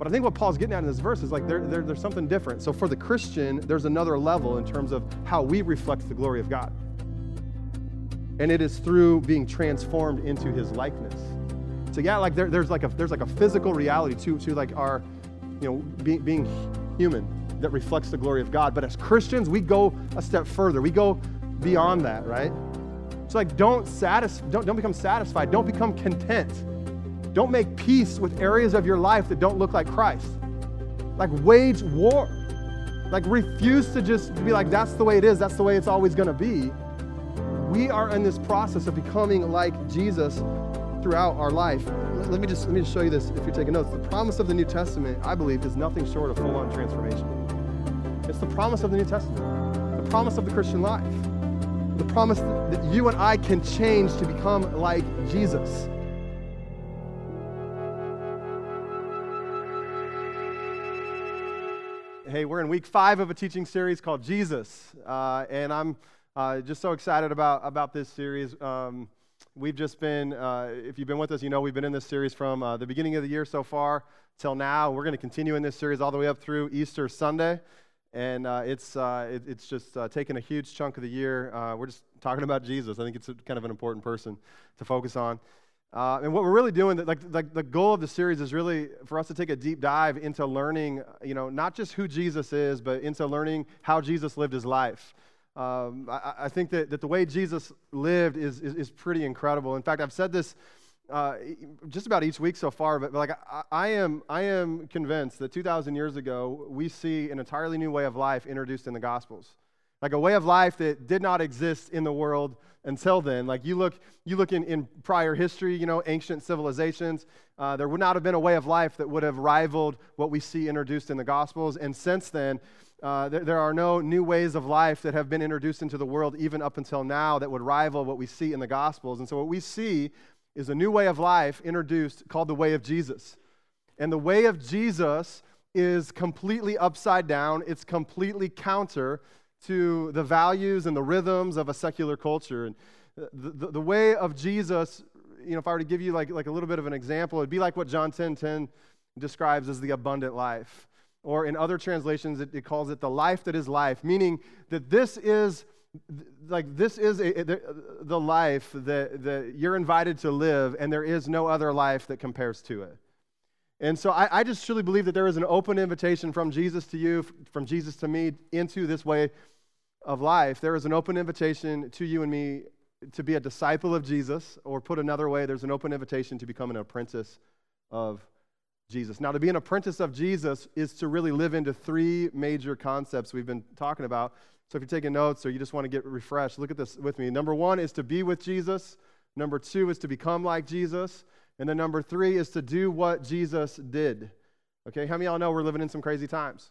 But I think what Paul's getting at in this verse is like there, there, there's something different. So for the Christian, there's another level in terms of how we reflect the glory of God. And it is through being transformed into his likeness. So yeah, like there, there's like a there's like a physical reality to, to like our, you know, being, being human that reflects the glory of God. But as Christians, we go a step further. We go beyond that, right? So like don't satis- don't, don't become satisfied. Don't become content don't make peace with areas of your life that don't look like Christ. Like wage war. Like refuse to just be like, that's the way it is, that's the way it's always gonna be. We are in this process of becoming like Jesus throughout our life. Let me just let me just show you this if you're taking notes. The promise of the New Testament, I believe, is nothing short of full-on transformation. It's the promise of the New Testament, the promise of the Christian life, the promise that you and I can change to become like Jesus. Hey, we're in week five of a teaching series called Jesus, uh, and I'm uh, just so excited about, about this series. Um, we've just been, uh, if you've been with us, you know we've been in this series from uh, the beginning of the year so far till now. We're going to continue in this series all the way up through Easter Sunday, and uh, it's, uh, it, it's just taken a huge chunk of the year. we're just talking about Jesus. I think it's a, kind of an important person to focus on. Uh, and what we're really doing, like, like the goal of the series is really for us to take a deep dive into learning, you know, not just who Jesus is, but into learning how Jesus lived his life. Um, I, I, think that, that the way Jesus lived is, is, is pretty incredible. In fact, I've said this uh, just about each week so far, but, but like I, I, am, I am convinced that 2,000 years ago, we see an entirely new way of life introduced in the Gospels. Like a way of life that did not exist in the world until then. Like you look, you look in, in prior history, you know, ancient civilizations, uh, there would not have been a way of life that would have rivaled what we see introduced in the Gospels. And since then, uh, there, there, are no new ways of life that have been introduced into the world, even up until now, that would rival what we see in the Gospels. And so, what we see is a new way of life introduced called the way of Jesus. And the way of Jesus is completely upside down, it's completely counter to the values and the rhythms of a secular culture. And uh, the, the, the, way of Jesus, you know, if I were to give you like, like a little bit of an example, it'd be like what John 10 10 describes as the abundant life. Or in other translations, it, it calls it the life that is life, meaning that this is like this is a, the, the life that, that you're invited to live, and there is no other life that compares to it. And so I, I, just truly believe that there is an open invitation from Jesus to you, from Jesus to me, into this way of life, there is an open invitation to you and me to be a disciple of Jesus, or put another way, there's an open invitation to become an apprentice of Jesus. Now, to be an apprentice of Jesus is to really live into three major concepts we've been talking about. So, if you're taking notes or you just want to get refreshed, look at this with me. Number one is to be with Jesus, number two is to become like Jesus, and then number three is to do what Jesus did. Okay, how many y'all know we're living in some crazy times?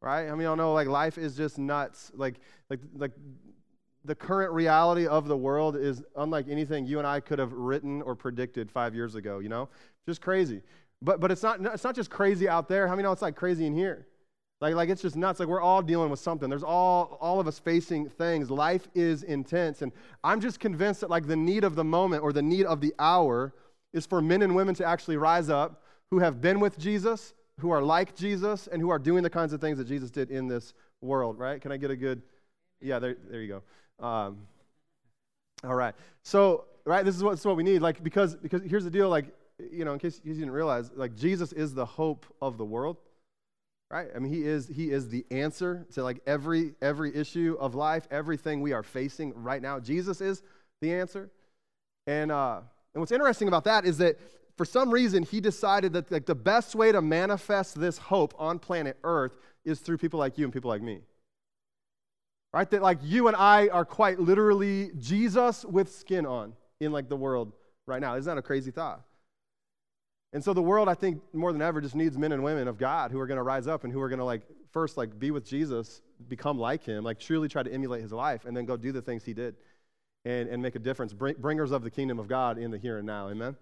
right? I mean, y'all know like life is just nuts. Like, like, like the current reality of the world is unlike anything you and I could have written or predicted five years ago. You know, just crazy. But but it's not it's not just crazy out there. How many know it's like crazy in here? Like like it's just nuts. Like we're all dealing with something. There's all all of us facing things. Life is intense, and I'm just convinced that like the need of the moment or the need of the hour is for men and women to actually rise up who have been with Jesus who are like Jesus and who are doing the kinds of things that Jesus did in this world, right? Can I get a good, yeah, there, there you go. Um, all right. So, right, this is what, this is what we need. Like, because, because here's the deal, like, you know, in case you didn't realize, like, Jesus is the hope of the world, right? I mean, he is, he is the answer to, like, every, every issue of life, everything we are facing right now. Jesus is the answer. And, uh, and what's interesting about that is that for some reason, he decided that like, the best way to manifest this hope on planet Earth is through people like you and people like me. Right? That like you and I are quite literally Jesus with skin on in like the world right now. Isn't that a crazy thought? And so the world, I think, more than ever, just needs men and women of God who are going to rise up and who are going to like first like be with Jesus, become like him, like truly try to emulate his life, and then go do the things he did and, and make a difference. Bring, bringers of the kingdom of God in the here and now. Amen.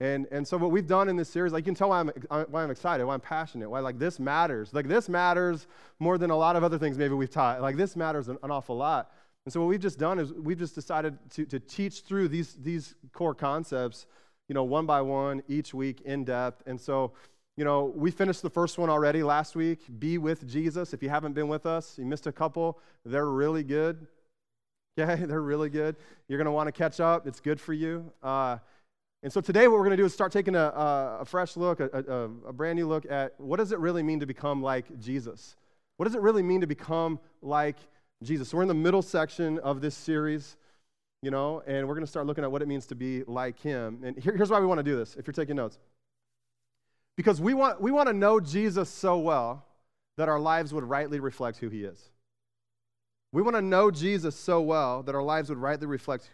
And, and so what we've done in this series, like you can tell why I'm, uh, why I'm excited, why I'm passionate, why like this matters. Like this matters more than a lot of other things maybe we've taught. Like this matters an, an awful lot. And so what we've just done is we've just decided to, to teach through these, these core concepts, you know, one by one, each week, in depth. And so you know, we finished the first one already last week. Be with Jesus. If you haven't been with us, you missed a couple. They're really good. Yeah, they're really good. You're going to want to catch up. It's good for you. Uh, and so today, what we're going to do is start taking a, a, a fresh look, a, a, a brand new look at what does it really mean to become like Jesus? What does it really mean to become like Jesus? So we're in the middle section of this series, you know, and we're going to start looking at what it means to be like Him. And here, here's why we want to do this. If you're taking notes, because we want we want to know Jesus so well that our lives would rightly reflect who He is. We want to know Jesus so well that our lives would rightly reflect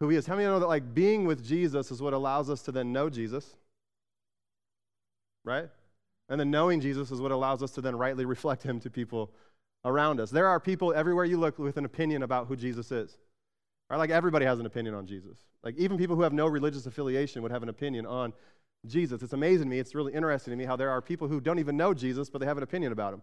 who he is. How many know that like being with Jesus is what allows us to then know Jesus? Right? And then knowing Jesus is what allows us to then rightly reflect him to people around us. There are people everywhere you look with an opinion about who Jesus is. Right? Like everybody has an opinion on Jesus. Like even people who have no religious affiliation would have an opinion on Jesus. It's amazing to me. It's really interesting to me how there are people who don't even know Jesus, but they have an opinion about him.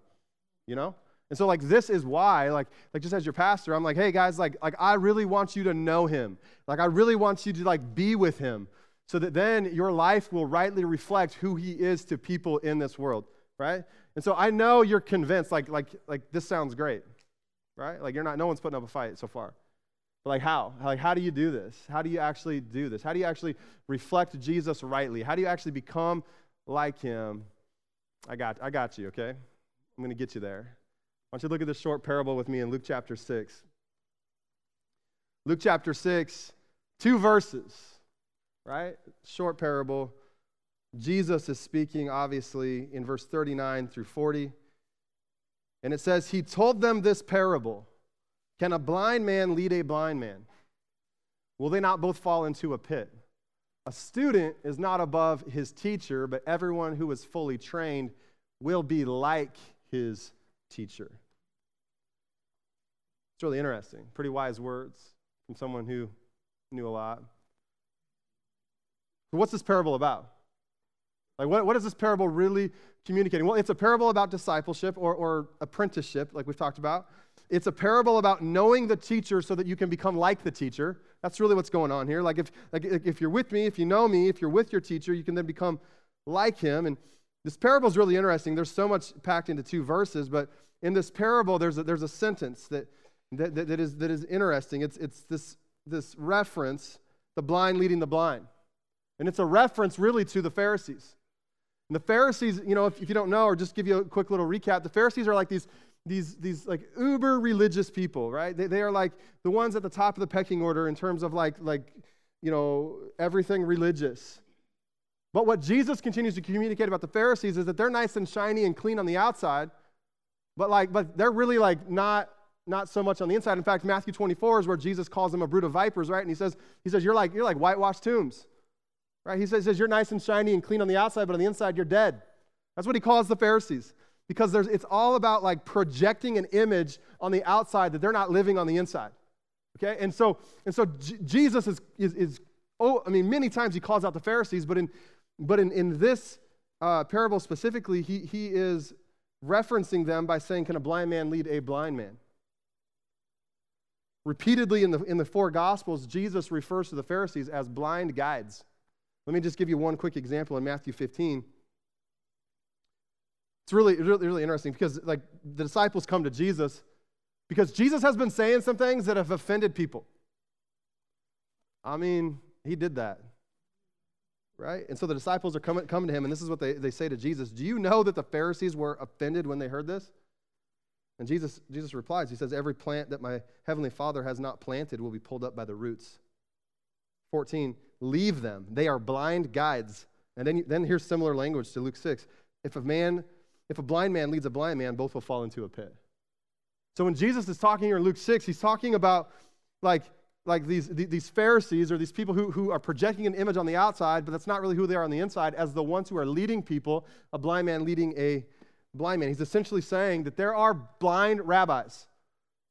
You know? And so, like, this is why, like, like just as your pastor, I'm like, hey guys, like, like I really want you to know him. Like, I really want you to like be with him, so that then your life will rightly reflect who he is to people in this world, right? And so I know you're convinced, like, like, like this sounds great, right? Like you're not, no one's putting up a fight so far. But like how? Like how do you do this? How do you actually do this? How do you actually reflect Jesus rightly? How do you actually become like him? I got, I got you. Okay, I'm going to get you there. Want you to look at this short parable with me in Luke chapter 6. Luke chapter 6, two verses, right? Short parable. Jesus is speaking, obviously, in verse 39 through 40. And it says, He told them this parable Can a blind man lead a blind man? Will they not both fall into a pit? A student is not above his teacher, but everyone who is fully trained will be like his teacher. It's really interesting. Pretty wise words from someone who knew a lot. So what's this parable about? Like, what, what is this parable really communicating? Well, it's a parable about discipleship or, or apprenticeship, like we've talked about. It's a parable about knowing the teacher so that you can become like the teacher. That's really what's going on here. Like if, like if you're with me, if you know me, if you're with your teacher, you can then become like him. And this parable is really interesting. There's so much packed into two verses, but in this parable, there's a, there's a sentence that that, that, that, is, that is interesting. It's, it's this, this reference, the blind leading the blind. And it's a reference really to the Pharisees. And the Pharisees, you know, if, if you don't know, or just give you a quick little recap, the Pharisees are like these, these, these like uber religious people, right? They, they are like the ones at the top of the pecking order in terms of like, like, you know, everything religious. But what Jesus continues to communicate about the Pharisees is that they're nice and shiny and clean on the outside, but like, but they're really like not not so much on the inside. In fact, Matthew 24 is where Jesus calls them a brood of vipers, right? And he says, he says, you're like, you're like whitewashed tombs. Right? He says, he says, you're nice and shiny and clean on the outside, but on the inside, you're dead. That's what he calls the Pharisees. Because there's, it's all about like projecting an image on the outside that they're not living on the inside. Okay? And so, and so J- Jesus is, is, is, oh, I mean, many times he calls out the Pharisees, but in, but in, in this uh, parable specifically, he, he is referencing them by saying, Can a blind man lead a blind man? Repeatedly in the, in the four Gospels, Jesus refers to the Pharisees as blind guides. Let me just give you one quick example in Matthew 15. It's really, really, really interesting because like the disciples come to Jesus because Jesus has been saying some things that have offended people. I mean, he did that. Right? And so the disciples are coming, coming to him, and this is what they, they say to Jesus Do you know that the Pharisees were offended when they heard this? And Jesus, Jesus replies, He says, Every plant that my heavenly Father has not planted will be pulled up by the roots. 14, leave them. They are blind guides. And then, then here's similar language to Luke 6. If a man, if a blind man leads a blind man, both will fall into a pit. So when Jesus is talking here in Luke 6, he's talking about like, like these, these Pharisees or these people who, who are projecting an image on the outside, but that's not really who they are on the inside, as the ones who are leading people, a blind man leading a blind man. He's essentially saying that there are blind rabbis,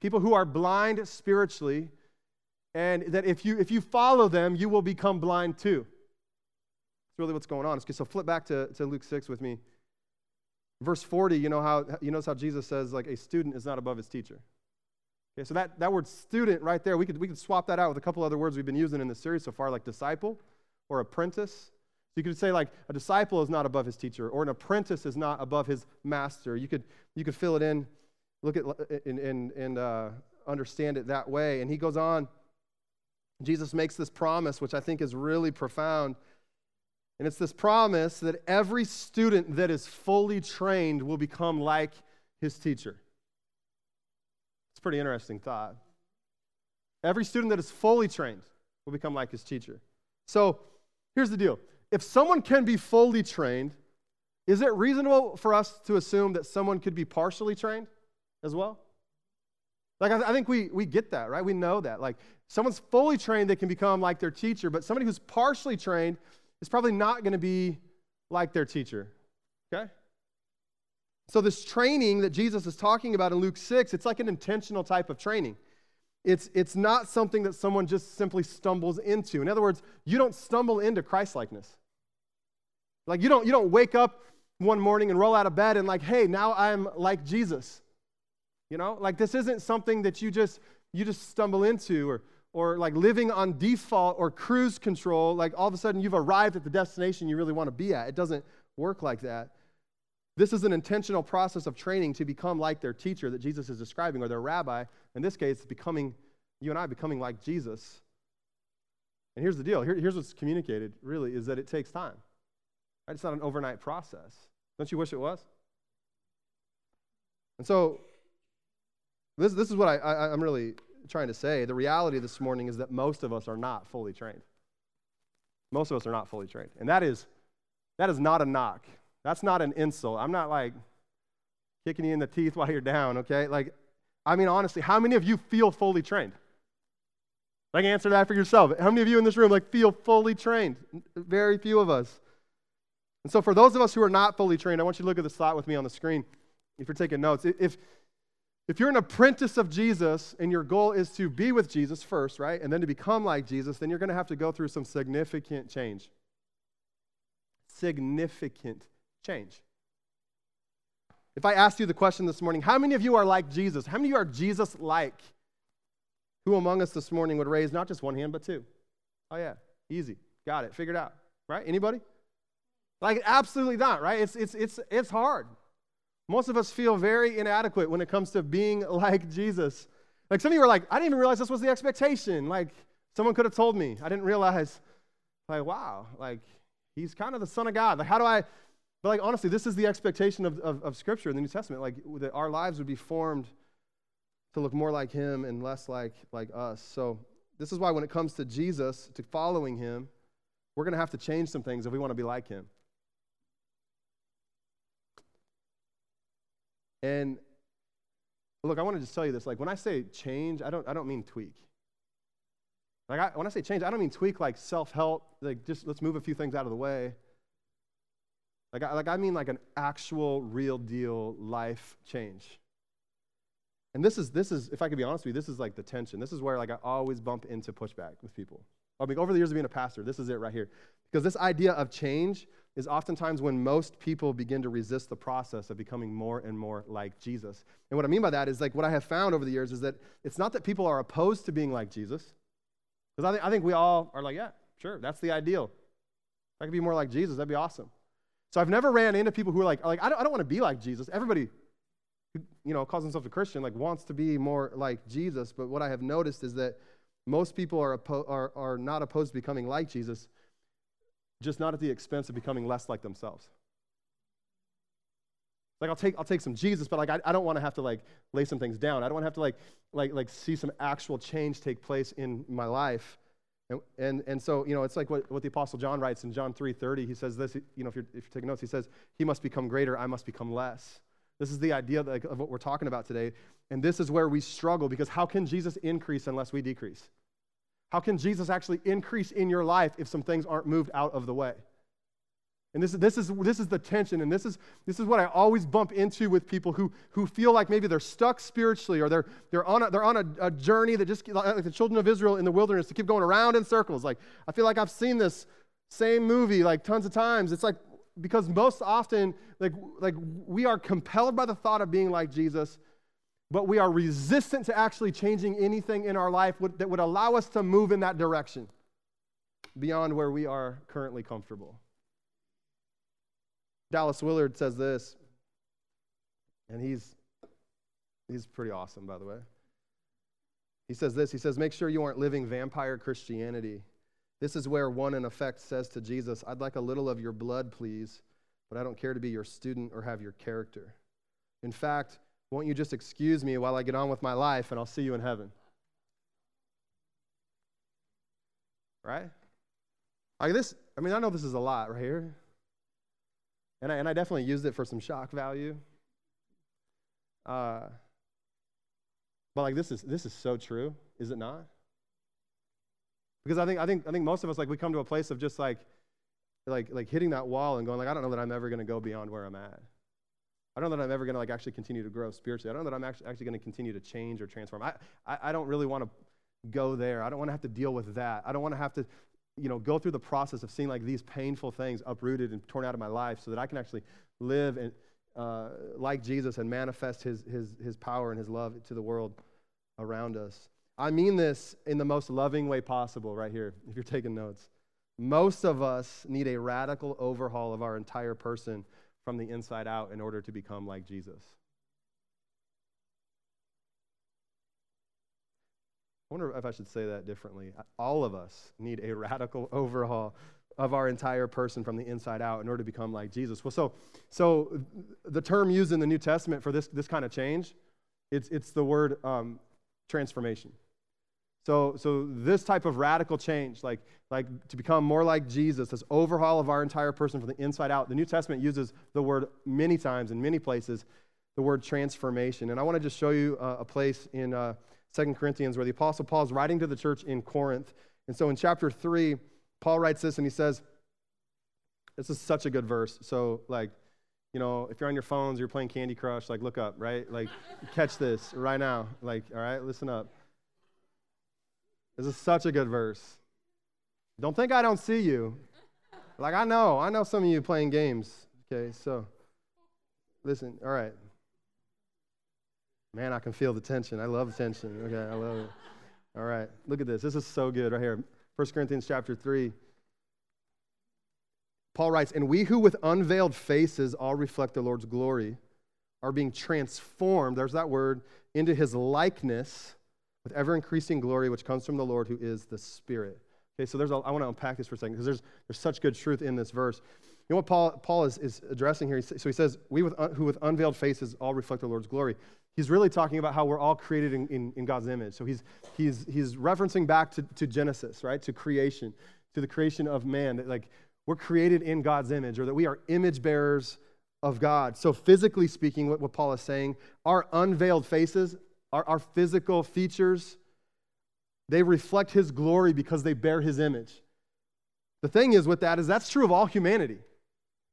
people who are blind spiritually, and that if you, if you follow them, you will become blind too. That's really what's going on. So flip back to, to Luke 6 with me. Verse 40, you know how you notice how Jesus says, like, a student is not above his teacher. Okay, so that, that word student right there, we could, we could swap that out with a couple other words we've been using in this series so far, like disciple or apprentice. So you could say like a disciple is not above his teacher, or an apprentice is not above his master. You could you could fill it in, look at and and, and uh, understand it that way. And he goes on. Jesus makes this promise, which I think is really profound. And it's this promise that every student that is fully trained will become like his teacher. It's a pretty interesting thought. Every student that is fully trained will become like his teacher. So here's the deal if someone can be fully trained, is it reasonable for us to assume that someone could be partially trained as well? Like, I, th- I think we, we get that, right? We know that. Like, someone's fully trained, they can become like their teacher, but somebody who's partially trained is probably not going to be like their teacher, okay? So, this training that Jesus is talking about in Luke 6, it's like an intentional type of training. It's, it's not something that someone just simply stumbles into. In other words, you don't stumble into Christlikeness. Like, you don't, you don't wake up one morning and roll out of bed and, like, hey, now I'm like Jesus. You know, like this isn't something that you just you just stumble into or or like living on default or cruise control, like all of a sudden you've arrived at the destination you really want to be at. It doesn't work like that. This is an intentional process of training to become like their teacher that Jesus is describing, or their rabbi. In this case, becoming, you and I becoming like Jesus. And here's the deal Here, here's what's communicated, really, is that it takes time. Right? It's not an overnight process. Don't you wish it was? And so this, this is what I, I, I'm really trying to say. The reality this morning is that most of us are not fully trained. Most of us are not fully trained. And that is, that is not a knock. That's not an insult. I'm not like kicking you in the teeth while you're down, okay? Like, I mean, honestly, how many of you feel fully trained? Like, answer that for yourself. How many of you in this room, like, feel fully trained? Very few of us. And so, for those of us who are not fully trained, I want you to look at the slide with me on the screen if you're taking notes. If, if you're an apprentice of Jesus and your goal is to be with Jesus first, right, and then to become like Jesus, then you're going to have to go through some significant change. Significant change. If I asked you the question this morning, how many of you are like Jesus? How many of you are Jesus like? Who among us this morning would raise not just one hand, but two? Oh, yeah, easy. Got it. Figured out. Right? Anybody? Like, absolutely not, right? It's, it's, it's, it's hard. Most of us feel very inadequate when it comes to being like Jesus. Like some of you are like, I didn't even realize this was the expectation. Like someone could have told me. I didn't realize. Like, wow, like he's kind of the Son of God. Like, how do I? But like honestly, this is the expectation of, of, of Scripture in the New Testament. Like that our lives would be formed to look more like him and less like like us. So this is why when it comes to Jesus, to following him, we're gonna have to change some things if we want to be like him. And look, I want to just tell you this. Like when I say change, I don't, I don't mean tweak. Like I, when I say change, I don't mean tweak like self-help, like just let's move a few things out of the way. Like I, like I mean like an actual, real deal life change. And this is, this is, if I could be honest with you, this is like the tension. This is where like I always bump into pushback with people. I mean, over the years of being a pastor, this is it right here. Because this idea of change is oftentimes when most people begin to resist the process of becoming more and more like Jesus. And what I mean by that is like what I have found over the years is that it's not that people are opposed to being like Jesus, because I, th- I think we all are like, yeah, sure, that's the ideal. If I could be more like Jesus, that'd be awesome. So I've never ran into people who are like, are like I don't, I don't want to be like Jesus. Everybody who you know calls himself a Christian like wants to be more like Jesus. But what I have noticed is that most people are, oppo- are, are not opposed to becoming like Jesus just not at the expense of becoming less like themselves. Like I'll take I'll take some Jesus, but like I, I don't want to have to like lay some things down. I don't want to have to like like like see some actual change take place in my life. And and, and so, you know, it's like what, what the Apostle John writes in John 3:30. He says this, you know, if you're if you're taking notes, he says, He must become greater, I must become less. This is the idea like, of what we're talking about today. And this is where we struggle because how can Jesus increase unless we decrease? How can Jesus actually increase in your life if some things aren't moved out of the way? And this, this, is, this is the tension, and this is, this is what I always bump into with people who, who feel like maybe they're stuck spiritually or they're, they're on, a, they're on a, a journey that just, like the children of Israel in the wilderness, to keep going around in circles. Like, I feel like I've seen this same movie like tons of times. It's like, because most often, like, like we are compelled by the thought of being like Jesus, but we are resistant to actually changing anything in our life that would allow us to move in that direction beyond where we are currently comfortable. Dallas Willard says this, and he's, he's pretty awesome, by the way. He says this He says, Make sure you aren't living vampire Christianity. This is where one, in effect, says to Jesus, I'd like a little of your blood, please, but I don't care to be your student or have your character. In fact, won't you just excuse me while I get on with my life and I'll see you in heaven? Right? Like this, I mean, I know this is a lot right here. And I, and I definitely used it for some shock value. Uh, but like this is this is so true, is it not? Because I think I think I think most of us like we come to a place of just like like like hitting that wall and going like I don't know that I'm ever going to go beyond where I'm at. I don't know that I'm ever going to like actually continue to grow spiritually. I don't know that I'm actually, actually going to continue to change or transform. I, I, I don't really want to go there. I don't want to have to deal with that. I don't want to have to you know, go through the process of seeing like these painful things uprooted and torn out of my life so that I can actually live and, uh, like Jesus and manifest his, his, his power and his love to the world around us. I mean this in the most loving way possible, right here, if you're taking notes. Most of us need a radical overhaul of our entire person from the inside out in order to become like Jesus. I wonder if I should say that differently. All of us need a radical overhaul of our entire person from the inside out in order to become like Jesus. Well, so, so the term used in the New Testament for this, this kind of change, it's, it's the word um, transformation. So, so this type of radical change, like, like to become more like Jesus, this overhaul of our entire person from the inside out, the New Testament uses the word many times in many places, the word transformation. And I want to just show you uh, a place in uh, Second Corinthians, where the Apostle Paul is writing to the church in Corinth. And so in chapter 3, Paul writes this and he says, This is such a good verse. So, like, you know, if you're on your phones, you're playing Candy Crush, like, look up, right? Like, catch this right now. Like, all right, listen up. This is such a good verse. Don't think I don't see you. Like, I know, I know some of you playing games. Okay, so listen, all right. Man, I can feel the tension. I love tension. Okay, I love it. All right, look at this. This is so good right here. 1 Corinthians chapter 3. Paul writes, And we who with unveiled faces all reflect the Lord's glory are being transformed, there's that word, into his likeness with ever increasing glory which comes from the Lord who is the Spirit. Okay, so there's a, I want to unpack this for a second because there's, there's such good truth in this verse. You know what Paul, Paul is, is addressing here? So he says, We with, uh, who with unveiled faces all reflect the Lord's glory he's really talking about how we're all created in, in, in, God's image. So he's, he's, he's referencing back to, to Genesis, right? To creation, to the creation of man. That like we're created in God's image, or that we are image bearers of God. So physically speaking, what, what Paul is saying, our unveiled faces, our, our physical features, they reflect his glory because they bear his image. The thing is with that is that's true of all humanity.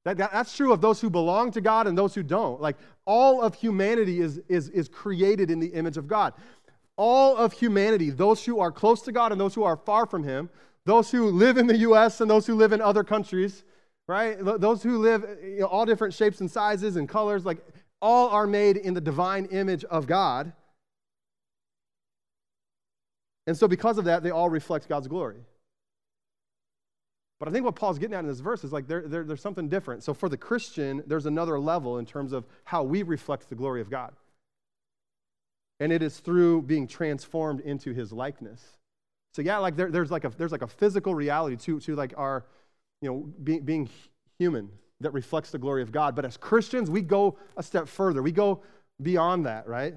That, that, that's true of those who belong to God and those who don't. Like all of humanity is, is, is created in the image of God. All of humanity, those who are close to God and those who are far from Him, those who live in the U.S. and those who live in other countries, right? Those who live you know, all different shapes and sizes and colors, like all are made in the divine image of God. And so, because of that, they all reflect God's glory. But I think what Paul's getting at in this verse is like there, there, there's something different. So for the Christian, there's another level in terms of how we reflect the glory of God. And it is through being transformed into his likeness. So yeah, like there, there's like a there's like a physical reality to, to like our, you know, being, being human that reflects the glory of God. But as Christians, we go a step further. We go beyond that, right?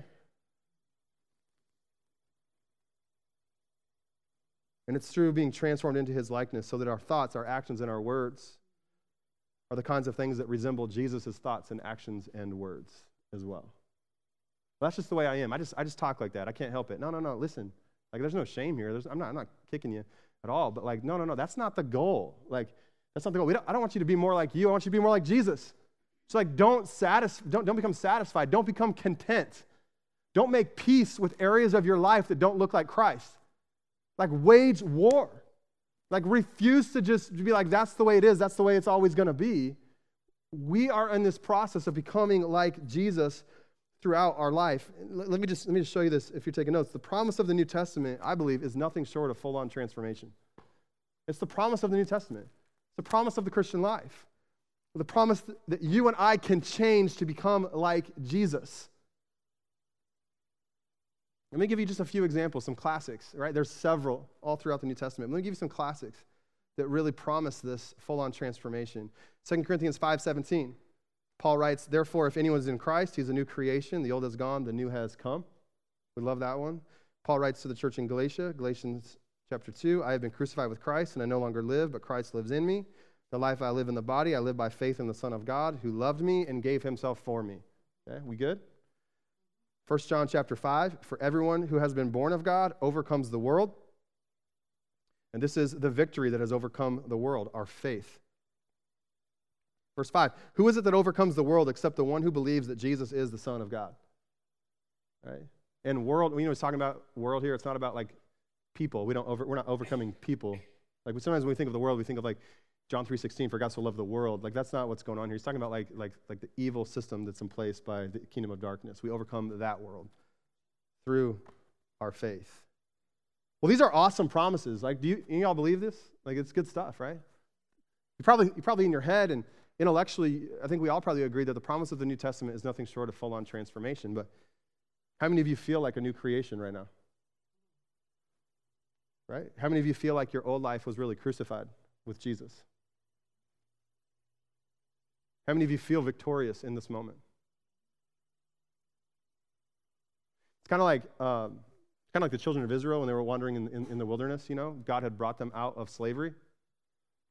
And it's through being transformed into his likeness so that our thoughts, our actions, and our words are the kinds of things that resemble Jesus' thoughts and actions and words as well. well. That's just the way I am. I just, I just talk like that. I can't help it. No, no, no. Listen, like there's no shame here. There's, I'm, not, I'm not kicking you at all. But like, no, no, no. That's not the goal. Like, that's not the goal. Don't, I don't want you to be more like you. I want you to be more like Jesus. So like, don't, satis- don't, don't become satisfied. Don't become content. Don't make peace with areas of your life that don't look like Christ. Like, wage war. Like, refuse to just be like, that's the way it is, that's the way it's always going to be. We are in this process of becoming like Jesus throughout our life. Let me just let me just show you this if you're taking notes. The promise of the New Testament, I believe, is nothing short of full-on transformation. It's the promise of the New Testament. It's the promise of the Christian life. The promise that you and I can change to become like Jesus. Let me give you just a few examples, some classics, right? There's several all throughout the New Testament. Let me give you some classics that really promise this full-on transformation. 2 Corinthians 5:17. Paul writes, "Therefore if anyone is in Christ, he's a new creation. The old has gone, the new has come." We love that one. Paul writes to the church in Galatia, Galatians chapter 2, "I have been crucified with Christ, and I no longer live, but Christ lives in me. The life I live in the body, I live by faith in the Son of God, who loved me and gave himself for me." Okay, we good? 1 John chapter 5 For everyone who has been born of God overcomes the world. And this is the victory that has overcome the world, our faith. Verse 5 Who is it that overcomes the world except the one who believes that Jesus is the Son of God? Right? And world, you know, he's talking about world here. It's not about like people. We don't over, we're not overcoming people. Like sometimes when we think of the world, we think of like John 3.16, for God so loved the world. Like, that's not what's going on here. He's talking about, like, like, like the evil system that's in place by the kingdom of darkness. We overcome that world through our faith. Well, these are awesome promises. Like, do you, you all believe this? Like, it's good stuff, right? You probably, you probably in your head and intellectually, I think we all probably agree that the promise of the New Testament is nothing short of full on transformation. But how many of you feel like a new creation right now? Right? How many of you feel like your old life was really crucified with Jesus? How many of you feel victorious in this moment? It's kind of like, um, kind of like the children of Israel when they were wandering in, in, in, the wilderness. You know, God had brought them out of slavery.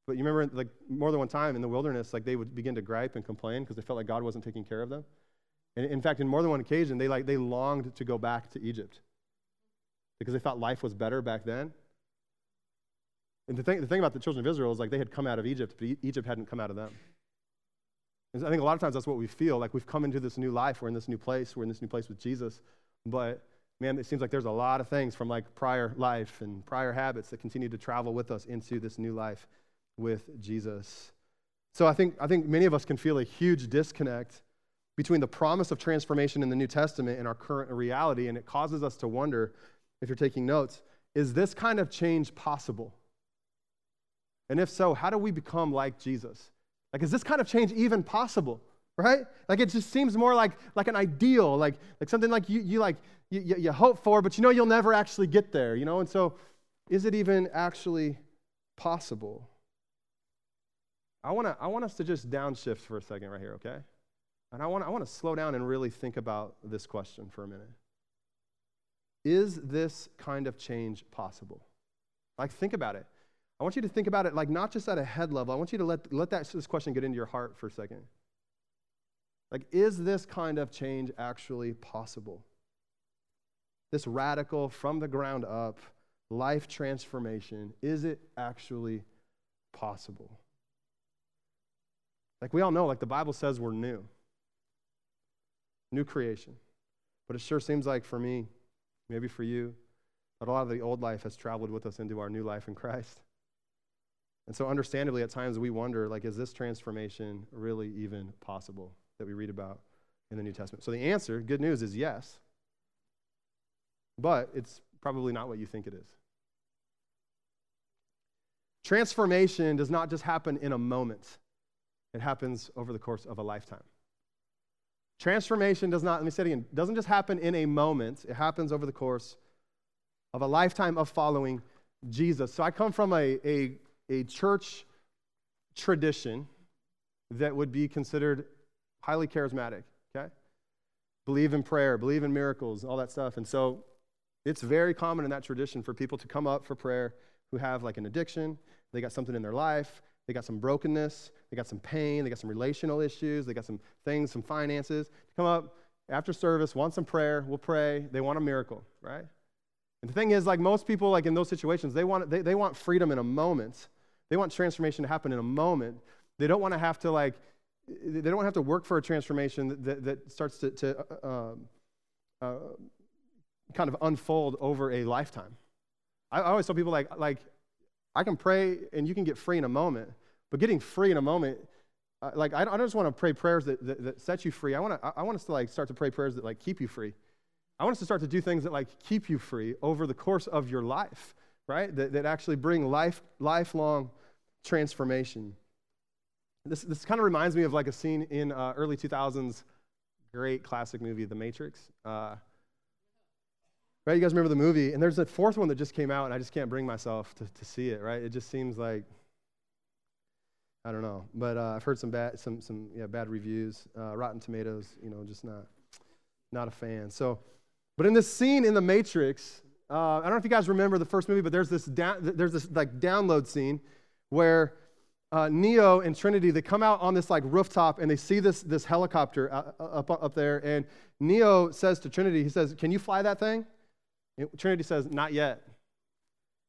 But you remember, like more than one time in the wilderness, like they would begin to gripe and complain because they felt like God wasn't taking care of them. And in fact, in more than one occasion, they like they longed to go back to Egypt because they thought life was better back then. And the thing, the thing about the children of Israel is like they had come out of Egypt, but Egypt hadn't come out of them. I think a lot of times that's what we feel like we've come into this new life, we're in this new place, we're in this new place with Jesus. But man, it seems like there's a lot of things from like prior life and prior habits that continue to travel with us into this new life with Jesus. So I think, I think many of us can feel a huge disconnect between the promise of transformation in the New Testament and our current reality, and it causes us to wonder, if you're taking notes, is this kind of change possible? And if so, how do we become like Jesus? Like, is this kind of change even possible? Right? Like it just seems more like, like an ideal, like, like something like you, you like you, you hope for, but you know you'll never actually get there, you know? And so is it even actually possible? I want to I want us to just downshift for a second right here, okay? And I want I want to slow down and really think about this question for a minute. Is this kind of change possible? Like think about it. I want you to think about it like not just at a head level. I want you to let, let that, this question get into your heart for a second. Like, is this kind of change actually possible? This radical, from the ground up, life transformation, is it actually possible? Like, we all know, like, the Bible says we're new, new creation. But it sure seems like for me, maybe for you, that a lot of the old life has traveled with us into our new life in Christ. And so, understandably, at times we wonder, like, is this transformation really even possible that we read about in the New Testament? So, the answer, good news, is yes. But it's probably not what you think it is. Transformation does not just happen in a moment, it happens over the course of a lifetime. Transformation does not, let me say it again, doesn't just happen in a moment, it happens over the course of a lifetime of following Jesus. So I come from a, a a church tradition that would be considered highly charismatic, okay? Believe in prayer, believe in miracles, all that stuff. And so it's very common in that tradition for people to come up for prayer who have like an addiction, they got something in their life, they got some brokenness, they got some pain, they got some relational issues, they got some things, some finances. Come up after service, want some prayer, we'll pray. They want a miracle, right? And the thing is, like most people, like in those situations, they want, they, they want freedom in a moment. They want transformation to happen in a moment. They don't want to have to like, they don't have to work for a transformation that, that, that starts to, to uh, um, uh, kind of unfold over a lifetime. I, I always tell people like, like, I can pray and you can get free in a moment, but getting free in a moment, uh, like I don't, I don't, just want to pray prayers that, that, that, set you free. I want to I want us to like start to pray prayers that like keep you free. I want us to start to do things that like keep you free over the course of your life, right? That, that actually bring life lifelong transformation. This, this kind of reminds me of like a scene in uh, early 2000s great classic movie, The Matrix. Uh, right, you guys remember the movie? And there's a fourth one that just came out, and I just can't bring myself to, to see it, right? It just seems like, I don't know. But uh, I've heard some bad, some, some yeah, bad reviews. Uh, Rotten Tomatoes, you know, just not, not a fan. So, but in this scene in The Matrix, uh, I don't know if you guys remember the first movie, but there's this, down, there's this like download scene where uh, Neo and Trinity, they come out on this like rooftop and they see this, this helicopter uh, uh, up, up there. And Neo says to Trinity, he says, Can you fly that thing? And Trinity says, Not yet.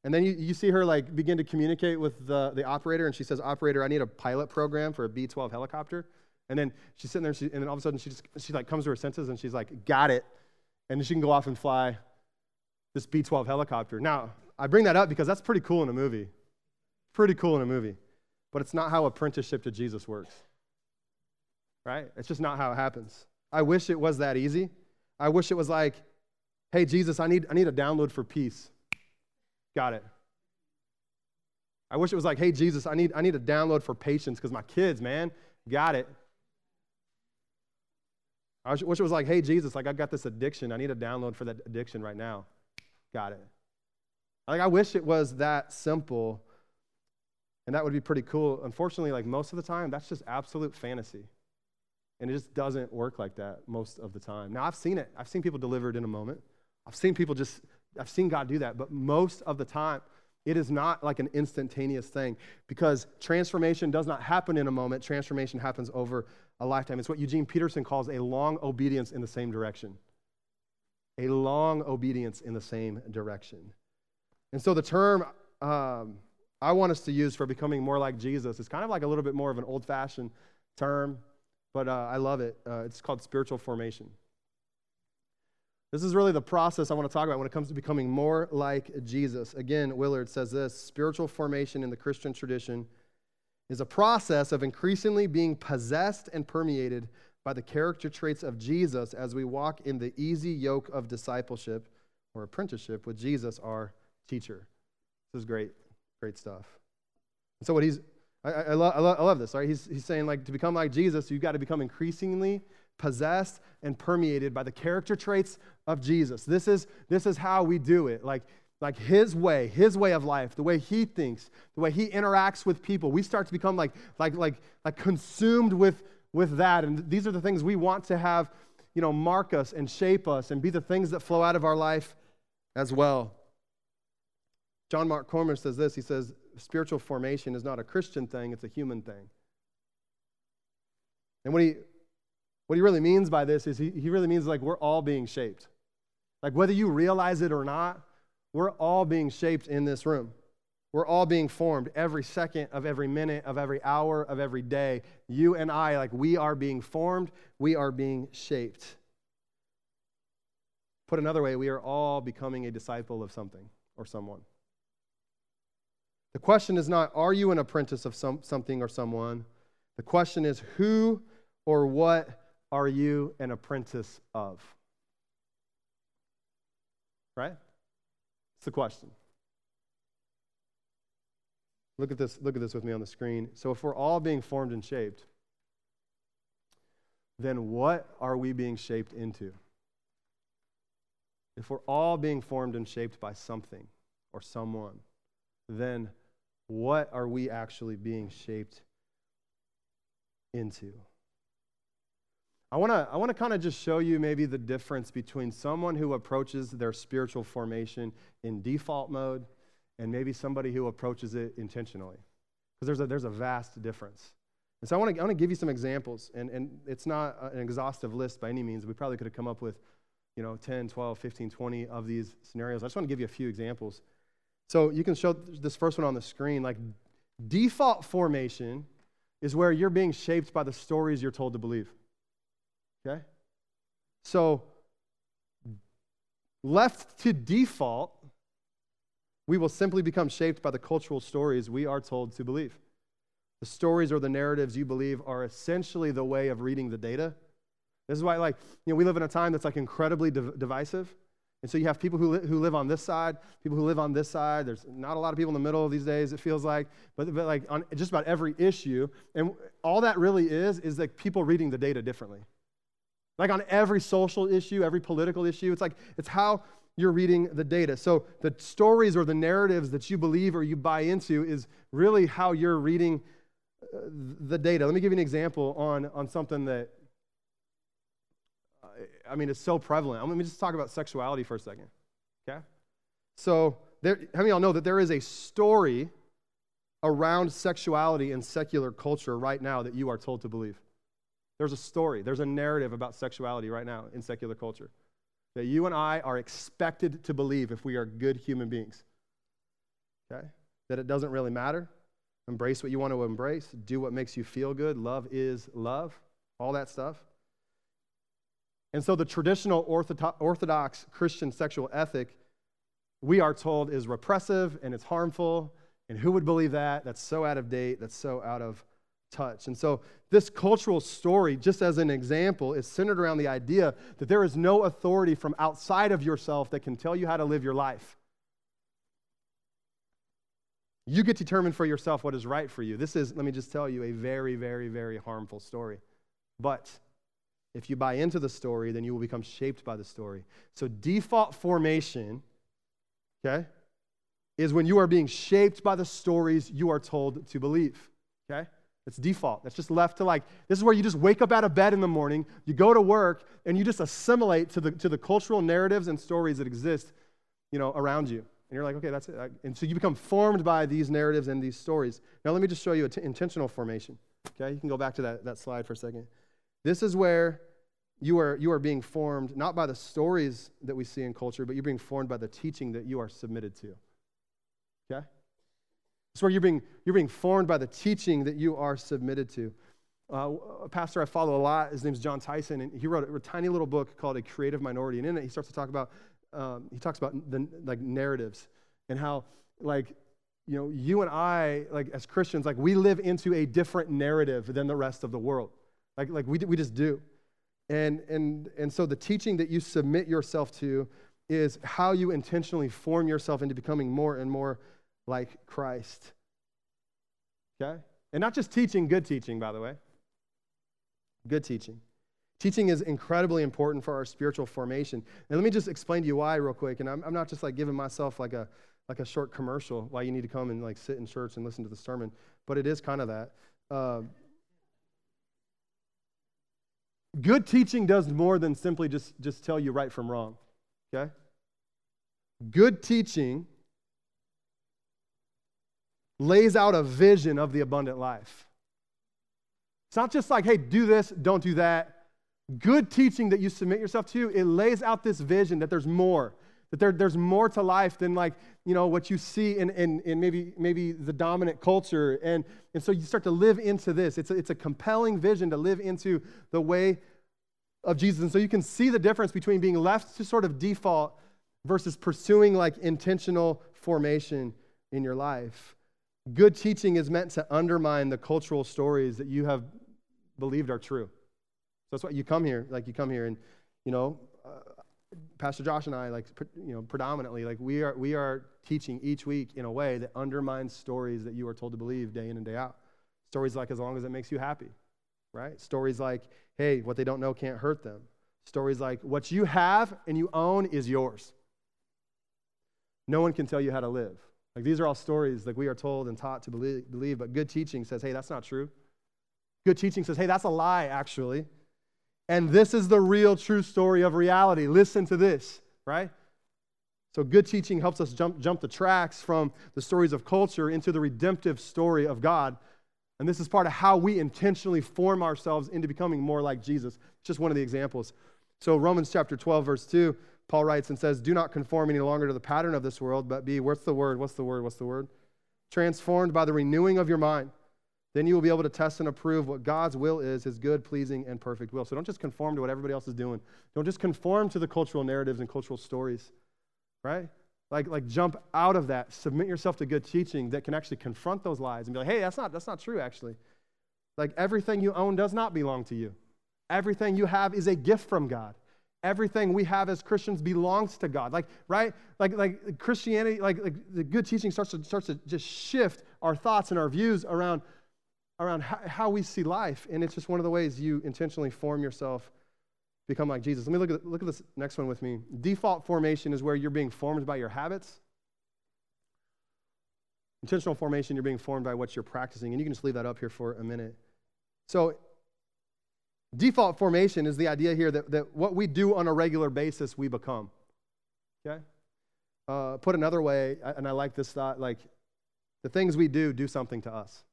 And then you, you see her like begin to communicate with the, the operator, and she says, Operator, I need a pilot program for a B 12 helicopter. And then she's sitting there, and, she, and then all of a sudden she just she like comes to her senses and she's like, Got it. And then she can go off and fly this B 12 helicopter. Now, I bring that up because that's pretty cool in a movie. Pretty cool in a movie but it's not how apprenticeship to Jesus works. Right? It's just not how it happens. I wish it was that easy. I wish it was like, hey, Jesus, I need, I need a download for peace. Got it. I wish it was like, hey, Jesus, I need, I need a download for patience because my kids, man, got it. I wish it was like, hey, Jesus, like I've got this addiction. I need a download for that addiction right now. Got it. Like I wish it was that simple and that would be pretty cool. Unfortunately, like most of the time, that's just absolute fantasy. And it just doesn't work like that most of the time. Now, I've seen it. I've seen people delivered in a moment. I've seen people just, I've seen God do that. But most of the time, it is not like an instantaneous thing because transformation does not happen in a moment. Transformation happens over a lifetime. It's what Eugene Peterson calls a long obedience in the same direction. A long obedience in the same direction. And so the term, um, I want us to use for becoming more like Jesus. It's kind of like a little bit more of an old fashioned term, but uh, I love it. Uh, it's called spiritual formation. This is really the process I want to talk about when it comes to becoming more like Jesus. Again, Willard says this spiritual formation in the Christian tradition is a process of increasingly being possessed and permeated by the character traits of Jesus as we walk in the easy yoke of discipleship or apprenticeship with Jesus, our teacher. This is great. Great stuff. And so what he's, I, I, love, I, love, I love this, right? He's, he's saying like to become like Jesus, you've got to become increasingly possessed and permeated by the character traits of Jesus. This is, this is how we do it. Like, like his way, his way of life, the way he thinks, the way he interacts with people. We start to become like, like, like, like consumed with, with that. And these are the things we want to have, you know, mark us and shape us and be the things that flow out of our life as well. John Mark Comer says this he says, spiritual formation is not a Christian thing, it's a human thing. And what he, what he really means by this is he, he really means like we're all being shaped. Like whether you realize it or not, we're all being shaped in this room. We're all being formed every second of every minute of every hour of every day. You and I, like we are being formed, we are being shaped. Put another way, we are all becoming a disciple of something or someone. The question is not, are you an apprentice of some, something or someone? The question is, who or what are you an apprentice of? Right? It's the question. Look at this, look at this with me on the screen. So if we're all being formed and shaped, then what are we being shaped into? If we're all being formed and shaped by something or someone, then what are we actually being shaped into? I want to I want to kind of just show you maybe the difference between someone who approaches their spiritual formation in default mode and maybe somebody who approaches it intentionally. Because there's a, there's a vast difference. And so I want to I want to give you some examples and and it's not an exhaustive list by any means. We probably could have come up with you know 10, 12, 15, 20 of these scenarios. I just want to give you a few examples. So you can show this first one on the screen. Like default formation is where you're being shaped by the stories you're told to believe. Okay? So left to default, we will simply become shaped by the cultural stories we are told to believe. The stories or the narratives you believe are essentially the way of reading the data. This is why, like, you know, we live in a time that's like incredibly div- divisive. And so you have people who, li- who live on this side, people who live on this side. There's not a lot of people in the middle these days, it feels like, but, but like on just about every issue. And all that really is, is like people reading the data differently. Like on every social issue, every political issue, it's like, it's how you're reading the data. So the stories or the narratives that you believe or you buy into is really how you're reading uh, the data. Let me give you an example on, on something that, I mean, it's so prevalent. Let me just talk about sexuality for a second, okay? So, there, how many of y'all know that there is a story around sexuality in secular culture right now that you are told to believe? There's a story, there's a narrative about sexuality right now in secular culture that you and I are expected to believe if we are good human beings. Okay? That it doesn't really matter. Embrace what you want to embrace, do what makes you feel good. Love is love, all that stuff. And so the traditional orthodox Christian sexual ethic, we are told, is repressive and it's harmful. And who would believe that? That's so out of date, that's so out of touch. And so, this cultural story, just as an example, is centered around the idea that there is no authority from outside of yourself that can tell you how to live your life. You get to determine for yourself what is right for you. This is, let me just tell you, a very, very, very harmful story. But if you buy into the story, then you will become shaped by the story. So, default formation, okay, is when you are being shaped by the stories you are told to believe, okay? It's default. That's just left to like, this is where you just wake up out of bed in the morning, you go to work, and you just assimilate to the, to the cultural narratives and stories that exist, you know, around you. And you're like, okay, that's it. And so you become formed by these narratives and these stories. Now, let me just show you an intentional formation. Okay, you can go back to that, that slide for a second. This is where you are, you are being formed not by the stories that we see in culture, but you're being formed by the teaching that you are submitted to. Okay? It's where you're being, you're being formed by the teaching that you are submitted to. Uh, a pastor I follow a lot, his name's Jon Tyson, and he wrote a, a, tiny little book called A Creative Minority. And in it, he starts to talk about, um, he talks about the like narratives and how, like, you know, you and I, like, as Christians, like, we live into a different narrative than the rest of the world. Like, like we, we just do. And, and, and so the teaching that you submit yourself to is how you intentionally form yourself into becoming more and more like Christ. Okay? And not just teaching, good teaching, by the way. Good teaching. Teaching is incredibly important for our spiritual formation. And let me just explain to you why real quick. And I'm, I'm not just like giving myself like a like a short commercial why you need to come and like sit in church and listen to the sermon, but it is kind of that. Uh, good teaching does more than simply just just tell you right from wrong. Okay? Good teaching lays out a vision of the abundant life. It's not just like, hey, do this, don't do that. Good teaching that you submit yourself to, it lays out this vision that there's more, that there, there's more to life than like, you know, what you see in, in, in maybe, maybe the dominant culture. And, and so you start to live into this. It's a, it's a compelling vision to live into the way of Jesus. And so you can see the difference between being left to sort of default versus pursuing like intentional formation in your life. Good teaching is meant to undermine the cultural stories that you have believed are true. So that's why you come here, like you come here and, you know, uh, Pastor Josh and I, like, you know, predominantly, like we are, we are teaching each week in a way that undermines stories that you are told to believe day in and day out. Stories like, as long as it makes you happy, right? Stories like, hey, what they don't know can't hurt them. Stories like, what you have and you own is yours. No one can tell you how to live. Like these are all stories like we are told and taught to believe, believe, but good teaching says, hey, that's not true. Good teaching says, hey, that's a lie, actually. And this is the real true story of reality. Listen to this, right? So good teaching helps us jump, jump the tracks from the stories of culture into the redemptive story of God. And this is part of how we intentionally form ourselves into becoming more like Jesus. Just one of the examples. So Romans chapter 12, verse 2 Paul writes and says, Do not conform any longer to the pattern of this world, but be, what's the word? What's the word? What's the word? Transformed by the renewing of your mind. Then you will be able to test and approve what God's will is, his good, pleasing, and perfect will. So don't just conform to what everybody else is doing. Don't just conform to the cultural narratives and cultural stories, right? Like, like jump out of that. Submit yourself to good teaching that can actually confront those lies and be like, hey, that's not, that's not true, actually. Like everything you own does not belong to you. Everything you have is a gift from God. everything we have as Christians belongs to God. Like, right? Like, like Christianity, like, like the good teaching starts to, starts to just shift our thoughts and our views around, around how, how we see life. And it's just one of the ways you intentionally form yourself, become like Jesus. Let me look at, look at this next one with me. Default formation is where you're being formed by your habits. Intentional formation, you're being formed by what you're practicing. And you can just leave that up here for a minute. So, Default formation is the idea here that, that what we do on a regular basis, we become. Okay? Uh, put another way, and I like this thought like the things we do do something to us.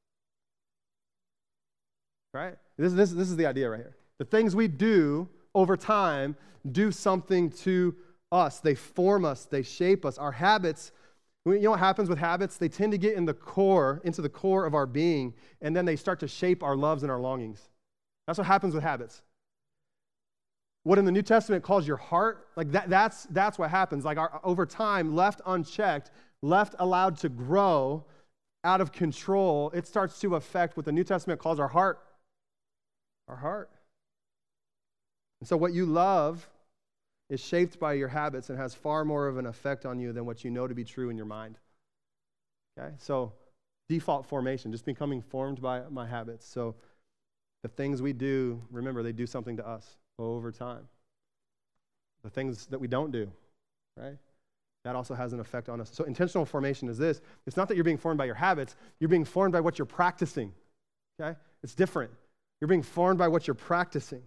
Right? This, this, this is the idea right here. The things we do over time do something to us. They form us, they shape us. Our habits, you know what happens with habits? They tend to get in the core, into the core of our being, and then they start to shape our loves and our longings. That's what happens with habits. What in the New Testament calls your heart, like that, that's, that's what happens. Like our, over time, left unchecked, left allowed to grow out of control, it starts to affect what the New Testament calls our heart. Our heart. And so what you love is shaped by your habits and has far more of an effect on you than what you know to be true in your mind. Okay? So default formation, just becoming formed by my habits. So the things we do, remember, they do something to us over time. The things that we don't do, right? That also has an effect on us. So, intentional formation is this it's not that you're being formed by your habits, you're being formed by what you're practicing, okay? It's different. You're being formed by what you're practicing.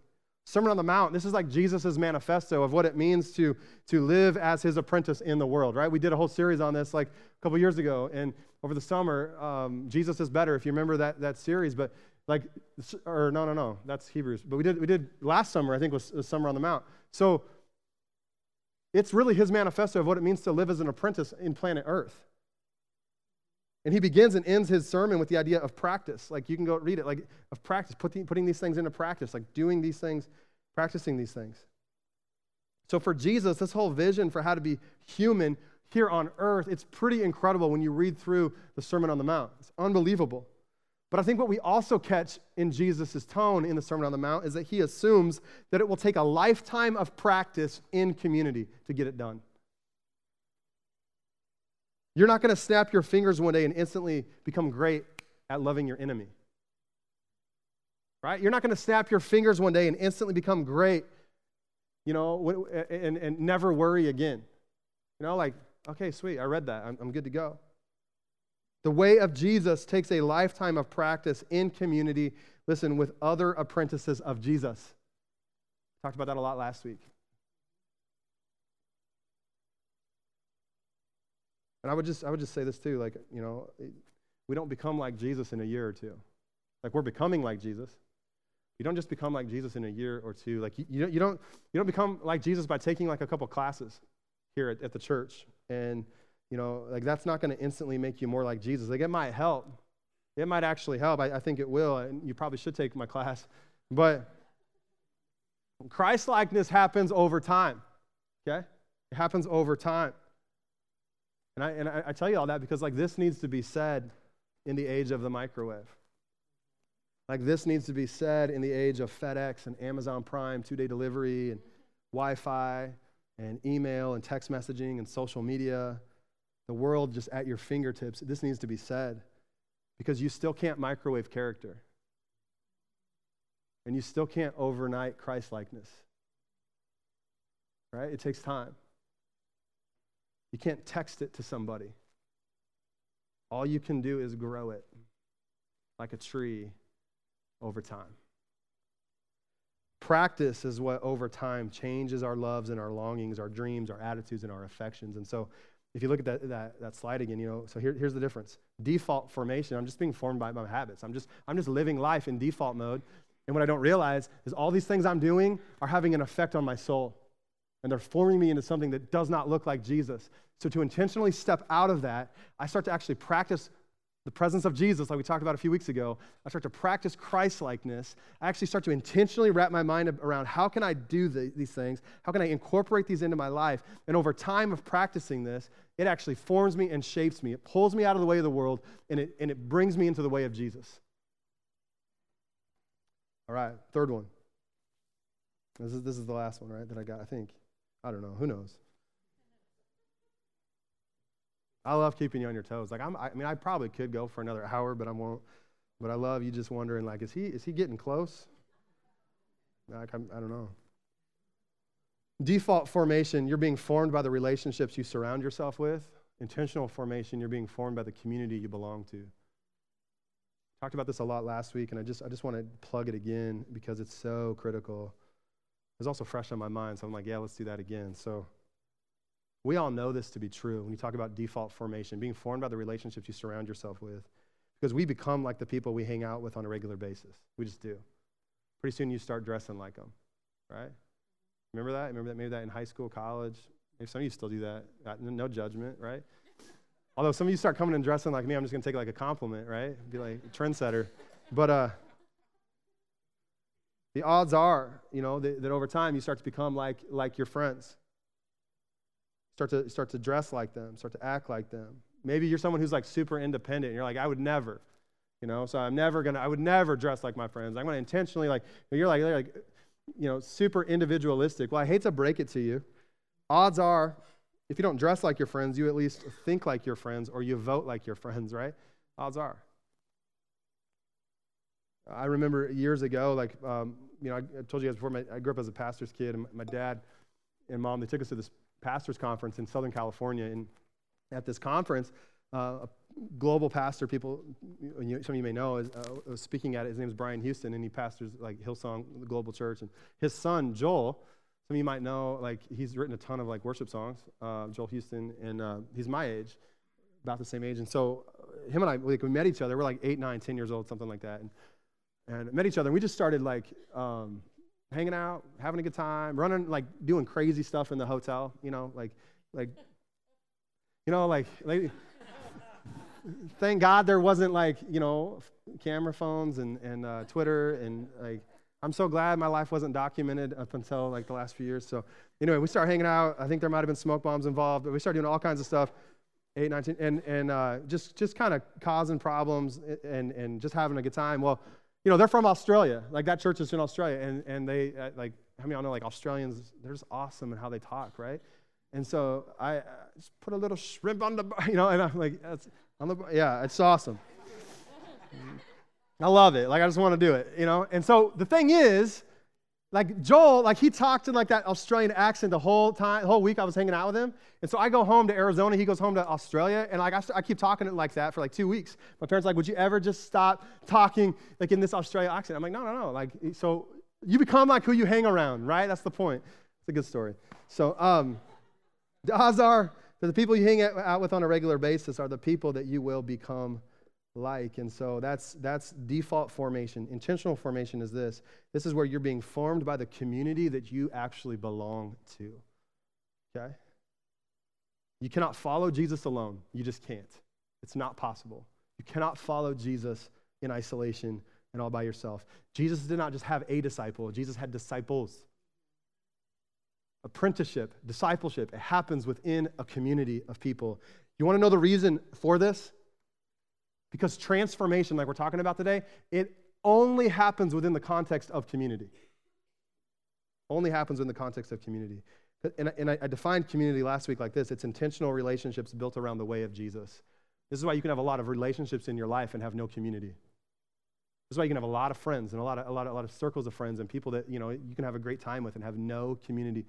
Sermon on the Mount, this is like Jesus' manifesto of what it means to, to live as his apprentice in the world, right? We did a whole series on this like a couple years ago, and over the summer, um, Jesus is better, if you remember that, that series. But like, or no, no, no, that's Hebrews. But we did, we did last summer, I think was, was Summer on the Mount. So it's really his manifesto of what it means to live as an apprentice in planet Earth. And he begins and ends his sermon with the idea of practice. Like you can go read it, like of practice, putting, putting these things into practice, like doing these things, practicing these things. So for Jesus, this whole vision for how to be human here on earth, it's pretty incredible when you read through the Sermon on the Mount. It's unbelievable. But I think what we also catch in Jesus' tone in the Sermon on the Mount is that he assumes that it will take a lifetime of practice in community to get it done. You're not going to snap your fingers one day and instantly become great at loving your enemy. Right? You're not going to snap your fingers one day and instantly become great, you know, and, and never worry again. You know, like, okay, sweet, I read that. I'm, I'm good to go. The way of Jesus takes a lifetime of practice in community, listen, with other apprentices of Jesus. Talked about that a lot last week. And I would just I would just say this too, like, you know, we don't become like Jesus in a year or two. Like we're becoming like Jesus. You don't just become like Jesus in a year or two. Like you, you, don't, you don't you don't become like Jesus by taking like a couple classes here at, at the church and you know, like that's not going to instantly make you more like Jesus. Like it might help. It might actually help. I, I think it will. And you probably should take my class. But Christ likeness happens over time. Okay? It happens over time. And I, and I, tell you all that because like this needs to be said in the age of the microwave. Like this needs to be said in the age of FedEx and Amazon Prime, two day delivery, and Wi Fi, and email, and text messaging, and social media the world just at your fingertips. This needs to be said because you still can't microwave character. And you still can't overnight Christ likeness. Right? It takes time. You can't text it to somebody. All you can do is grow it like a tree over time. Practice is what over time changes our loves and our longings, our dreams, our attitudes, and our affections. And so if you look at that, that, that slide again, you know, so here, here's the difference. Default formation, I'm just being formed by my habits. I'm just, I'm just living life in default mode. And what I don't realize is all these things I'm doing are having an effect on my soul. And they're forming me into something that does not look like Jesus. So to intentionally step out of that, I start to actually practice the presence of Jesus, like we talked about a few weeks ago, I start to practice Christ likeness. I actually start to intentionally wrap my mind around how can I do the, these things? How can I incorporate these into my life? And over time of practicing this, it actually forms me and shapes me. It pulls me out of the way of the world and it, and it brings me into the way of Jesus. All right, third one. This is, this is the last one, right, that I got, I think. I don't know. Who knows? I love keeping you on your toes. Like I'm, I mean, I probably could go for another hour, but I won't. But I love you just wondering, like, is he is he getting close? Like I'm, I don't know. Default formation, you're being formed by the relationships you surround yourself with. Intentional formation, you're being formed by the community you belong to. Talked about this a lot last week, and I just I just want to plug it again because it's so critical. It's also fresh on my mind, so I'm like, yeah, let's do that again. So we all know this to be true when you talk about default formation, being formed by the relationships you surround yourself with. Because we become like the people we hang out with on a regular basis. We just do. Pretty soon you start dressing like them, right? Remember that? Remember that? Maybe that in high school, college. Maybe some of you still do that. No judgment, right? Although some of you start coming and dressing like me, I'm just gonna take it like a compliment, right? Be like trendsetter. But uh, the odds are, you know, that, that over time you start to become like like your friends. Start to, start to dress like them, start to act like them. Maybe you're someone who's like super independent and you're like, I would never, you know, so I'm never gonna, I would never dress like my friends. I'm gonna intentionally like, you're like, you're like, you know, super individualistic. Well, I hate to break it to you. Odds are, if you don't dress like your friends, you at least think like your friends or you vote like your friends, right? Odds are. I remember years ago, like, um, you know, I, I, told you guys before, my, I grew up as a pastor's kid, and my dad and mom, they took us to this pastor's conference in Southern California. And at this conference, uh, a global pastor, people, you, some of you may know, is, uh, speaking at it. His name is Brian Houston, and he pastors like Hillsong, global church. And his son, Joel, some of you might know, like he's written a ton of like worship songs, uh, Joel Houston, and uh, he's my age, about the same age. And so uh, him and I, like, we met each other. We're like eight, nine, ten years old, something like that. And, and met each other. And we just started like um, hanging out, having a good time, running, like doing crazy stuff in the hotel, you know, like, like, you know, like, like thank God there wasn't like, you know, camera phones and, and uh, Twitter and like, I'm so glad my life wasn't documented up until like the last few years. So anyway, we started hanging out. I think there might have been smoke bombs involved, but we started doing all kinds of stuff. 8, 19, and, and uh, just, just kind of causing problems and, and just having a good time. Well, you know, they're from Australia. Like that church is in Australia. And, and they, uh, like, how many of y'all know, like, Australians, they're just awesome in how they talk, right? And so I uh, just put a little shrimp on the, you know, and I'm like, that's, on the, yeah, it's awesome. I love it. Like, I just want to do it, you know? And so the thing is, like Joel, like he talked in like that Australian accent the whole time, the whole week I was hanging out with him. And so I go home to Arizona, he goes home to Australia, and like I, I keep talking it like that for like two weeks. My parents like, would you ever just stop talking like in this Australia accent? I'm like, no, no, no. Like, so you become like who you hang around, right? That's the point. It's a good story. So, um, the odds are that the people you hang out with on a regular basis are the people that you will become like. And so that's, that's default formation. Intentional formation is this this is where you're being formed by the community that you actually belong to. Okay? You cannot follow Jesus alone. You just can't. It's not possible. You cannot follow Jesus in isolation and all by yourself. Jesus did not just have a disciple, Jesus had disciples. Apprenticeship, discipleship, it happens within a community of people. You want to know the reason for this? Because transformation, like we're talking about today, it only happens within the context of community. Only happens in the context of community. And, and I, I defined community last week like this it's intentional relationships built around the way of Jesus. This is why you can have a lot of relationships in your life and have no community. This is why you can have a lot of friends and a lot of, a lot of, a lot of circles of friends and people that you know you can have a great time with and have no community.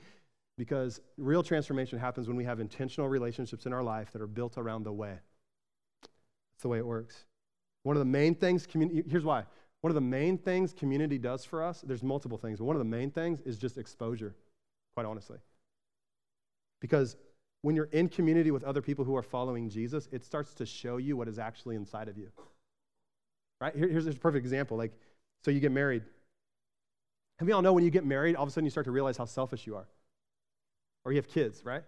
Because real transformation happens when we have intentional relationships in our life that are built around the way. That's the way it works. One of the main things, community, here's why. One of the main things community does for us, there's multiple things, but one of the main things is just exposure, quite honestly. Because when you're in community with other people who are following Jesus, it starts to show you what is actually inside of you. Right? Here, here's a perfect example. Like, so you get married. Have you all know when you get married, all of a sudden you start to realize how selfish you are? Or you have kids, right?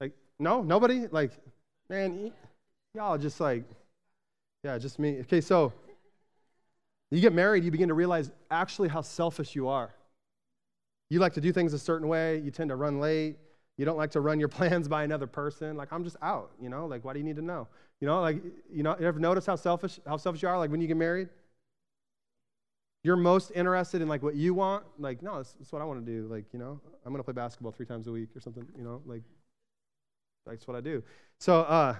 Like, no, nobody? Like, man, y'all just like, yeah, just me. Okay, so you get married, you begin to realize actually how selfish you are. You like to do things a certain way, you tend to run late, you don't like to run your plans by another person. Like, I'm just out, you know? Like, why do you need to know? You know, like, you know, you ever notice how selfish, how selfish you are, like when you get married? you're most interested in like what you want, like, no, that's, that's what I want to do. Like, you know, I'm going to play basketball three times a week or something, you know, like, that's what I do. So, uh,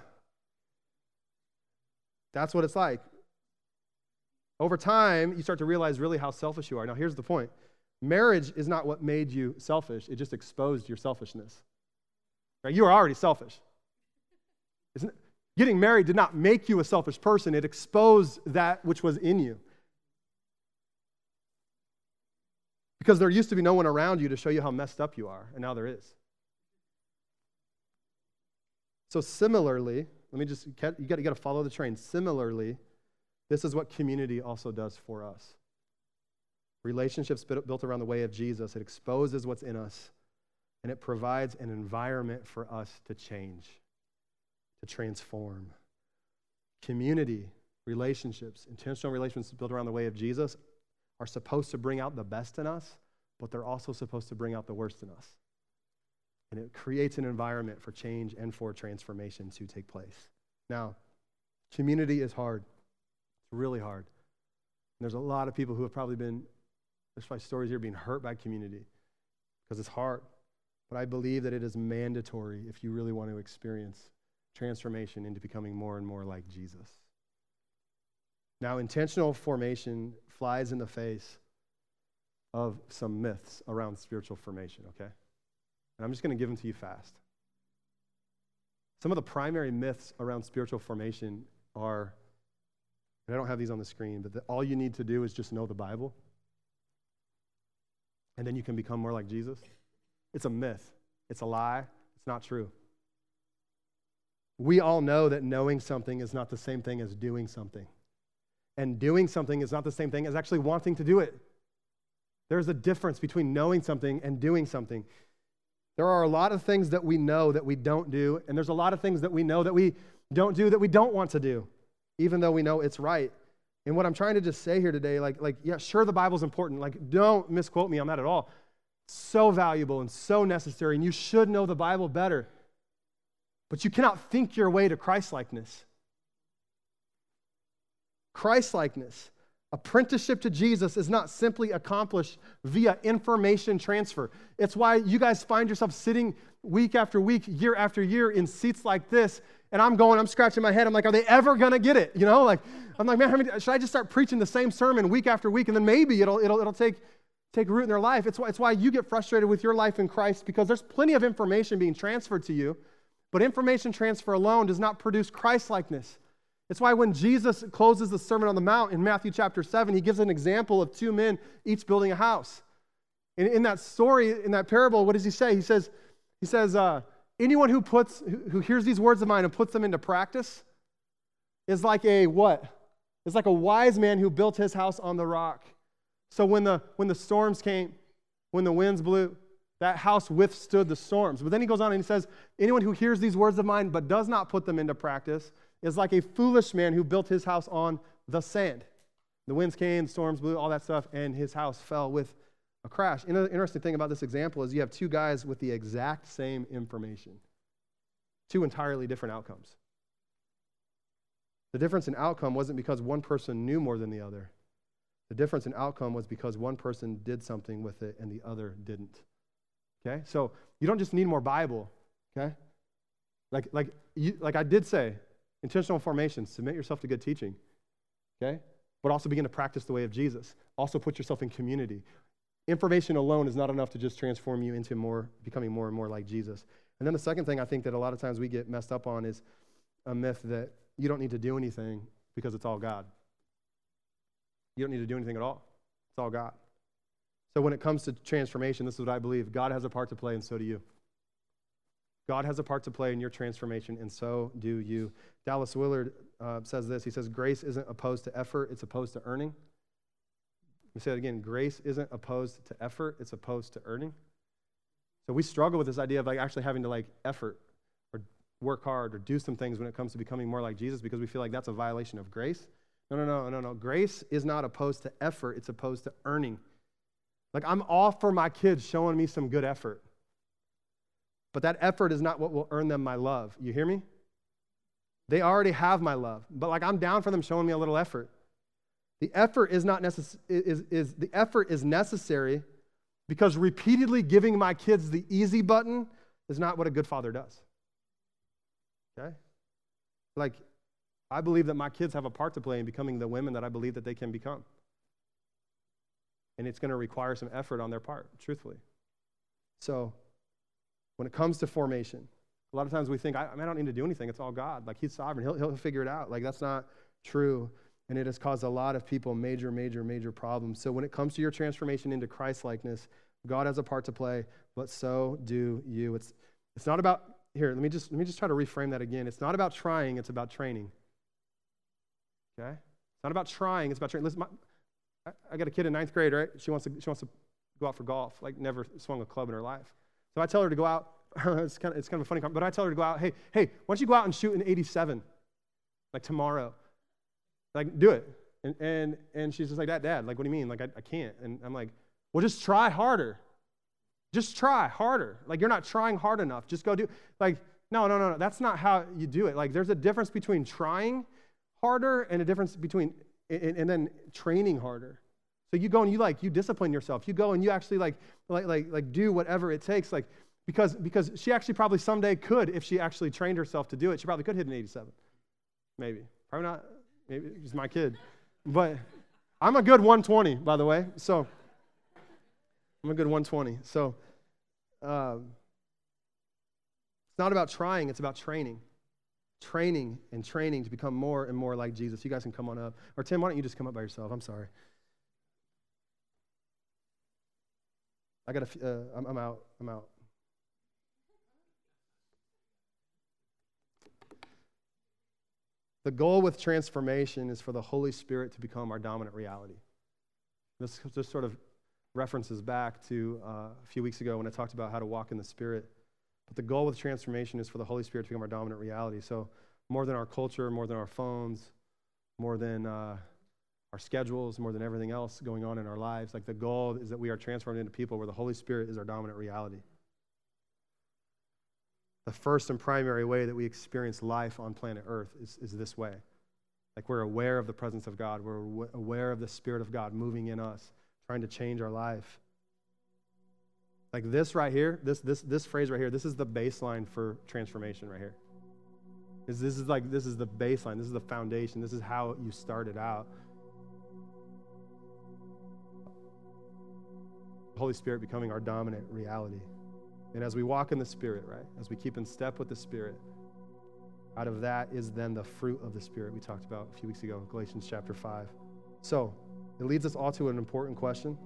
that's what it's like. Over time, you start to realize really how selfish you are. Now, here's the point marriage is not what made you selfish, it just exposed your selfishness. Right? You are already selfish. Isn't it? Getting married did not make you a selfish person, it exposed that which was in you. Because there used to be no one around you to show you how messed up you are, and now there is. So, similarly, let me just, you got, you got to follow the train. Similarly, this is what community also does for us. Relationships built around the way of Jesus, it exposes what's in us, and it provides an environment for us to change, to transform. Community, relationships, intentional relationships built around the way of Jesus are supposed to bring out the best in us, but they're also supposed to bring out the worst in us. And it creates an environment for change and for transformation to take place. Now, community is hard. It's really hard. And there's a lot of people who have probably been, there's probably stories here being hurt by community because it's hard. But I believe that it is mandatory if you really want to experience transformation into becoming more and more like Jesus. Now, intentional formation flies in the face of some myths around spiritual formation, okay? And I'm just going to give them to you fast. Some of the primary myths around spiritual formation are, and I don't have these on the screen, but all you need to do is just know the Bible, and then you can become more like Jesus. It's a myth, it's a lie, it's not true. We all know that knowing something is not the same thing as doing something. And doing something is not the same thing as actually wanting to do it. There's a difference between knowing something and doing something. There are a lot of things that we know that we don't do, and there's a lot of things that we know that we don't do that we don't want to do, even though we know it's right. And what I'm trying to just say here today, like, like yeah, sure, the Bible's important. Like, don't misquote me on that at all. So valuable and so necessary, and you should know the Bible better. But you cannot think your way to Christlikeness. Christlikeness Apprenticeship to Jesus is not simply accomplished via information transfer. It's why you guys find yourself sitting week after week, year after year in seats like this. And I'm going, I'm scratching my head. I'm like, are they ever going to get it? You know, like, I'm like, man, should I just start preaching the same sermon week after week? And then maybe it'll, it'll, it'll take, take root in their life. It's why, it's why you get frustrated with your life in Christ because there's plenty of information being transferred to you. But information transfer alone does not produce Christ likeness. It's why when Jesus closes the Sermon on the Mount in Matthew chapter 7, he gives an example of two men each building a house. In, in that story, in that parable, what does he say? He says, he says uh, anyone who, puts, who hears these words of mine and puts them into practice is like a what? It's like a wise man who built his house on the rock. So when the, when the storms came, when the winds blew, that house withstood the storms. But then he goes on and he says, anyone who hears these words of mine but does not put them into practice is like a foolish man who built his house on the sand. The winds came, the storms blew, all that stuff, and his house fell with a crash. Interesting thing about this example is you have two guys with the exact same information, two entirely different outcomes. The difference in outcome wasn't because one person knew more than the other. The difference in outcome was because one person did something with it and the other didn't. Okay? So you don't just need more Bible, okay? Like, like, you, like I did say, Intentional formation, submit yourself to good teaching, okay? But also begin to practice the way of Jesus. Also put yourself in community. Information alone is not enough to just transform you into more, becoming more and more like Jesus. And then the second thing I think that a lot of times we get messed up on is a myth that you don't need to do anything because it's all God. You don't need to do anything at all. It's all God. So when it comes to transformation, this is what I believe God has a part to play, and so do you. God has a part to play in your transformation, and so do you. Dallas Willard uh, says this He says, Grace isn't opposed to effort, it's opposed to earning. Let me say it again grace isn't opposed to effort, it's opposed to earning. So we struggle with this idea of like actually having to like effort or work hard or do some things when it comes to becoming more like Jesus because we feel like that's a violation of grace. No, no, no, no, no. Grace is not opposed to effort, it's opposed to earning. Like I'm all for my kids showing me some good effort. But that effort is not what will earn them my love. You hear me? They already have my love. But like I'm down for them showing me a little effort. The effort is not necess- is, is the effort is necessary because repeatedly giving my kids the easy button is not what a good father does. Okay? Like, I believe that my kids have a part to play in becoming the women that I believe that they can become. And it's going to require some effort on their part, truthfully. So, when it comes to formation, a lot of times we think, I, I, don't need to do anything. It's all God. Like, He's sovereign. He'll, he'll figure it out. Like, that's not true. And it has caused a lot of people major, major, major problems. So, when it comes to your transformation into Christ likeness, God has a part to play, but so do you. It's, it's not about, here, let me, just, let me just try to reframe that again. It's not about trying, it's about training. Okay? It's not about trying, it's about training. Listen, my, I, I got a kid in ninth grade, right? She wants to, she wants to go out for golf, like never swung a club in her life. So I tell her to go out. it's, kind of, it's kind of a funny comment, but I tell her to go out. Hey, hey, why don't you go out and shoot an 87, like tomorrow? Like, do it. And, and, and she's just like, that, Dad, like, what do you mean? Like, I, I can't. And I'm like, well, just try harder. Just try harder. Like, you're not trying hard enough. Just go do, like, no, no, no, no. That's not how you do it. Like, there's a difference between trying harder and a difference between, and, and then training harder. So you go and you like, you discipline yourself. You go and you actually like, like, like, like do whatever it takes. Like, because, because she actually probably someday could, if she actually trained herself to do it, she probably could hit an 87. Maybe. Probably not. Maybe she's my kid. But I'm a good 120, by the way. So I'm a good 120. So um, it's not about trying, it's about training. Training and training to become more and more like Jesus. You guys can come on up. Or Tim, why don't you just come up by yourself? I'm sorry. I got a, uh, I'm, I'm out. I'm out. The goal with transformation is for the Holy Spirit to become our dominant reality. This just sort of references back to uh, a few weeks ago when I talked about how to walk in the Spirit. But the goal with transformation is for the Holy Spirit to become our dominant reality. So, more than our culture, more than our phones, more than uh, our schedules, more than everything else going on in our lives, like the goal is that we are transformed into people where the Holy Spirit is our dominant reality. The first and primary way that we experience life on planet Earth is, is this way. Like we're aware of the presence of God, we're aware of the Spirit of God moving in us trying to change our life. Like this right here, this, this, this phrase right here, this is the baseline for transformation right here. This, this is like, this is the baseline, this is the foundation, this is how you started out. Holy Spirit becoming our dominant reality. And as we walk in the Spirit, right, as we keep in step with the Spirit, out of that is then the fruit of the Spirit we talked about a few weeks ago, Galatians chapter 5. So, it leads us all to an important question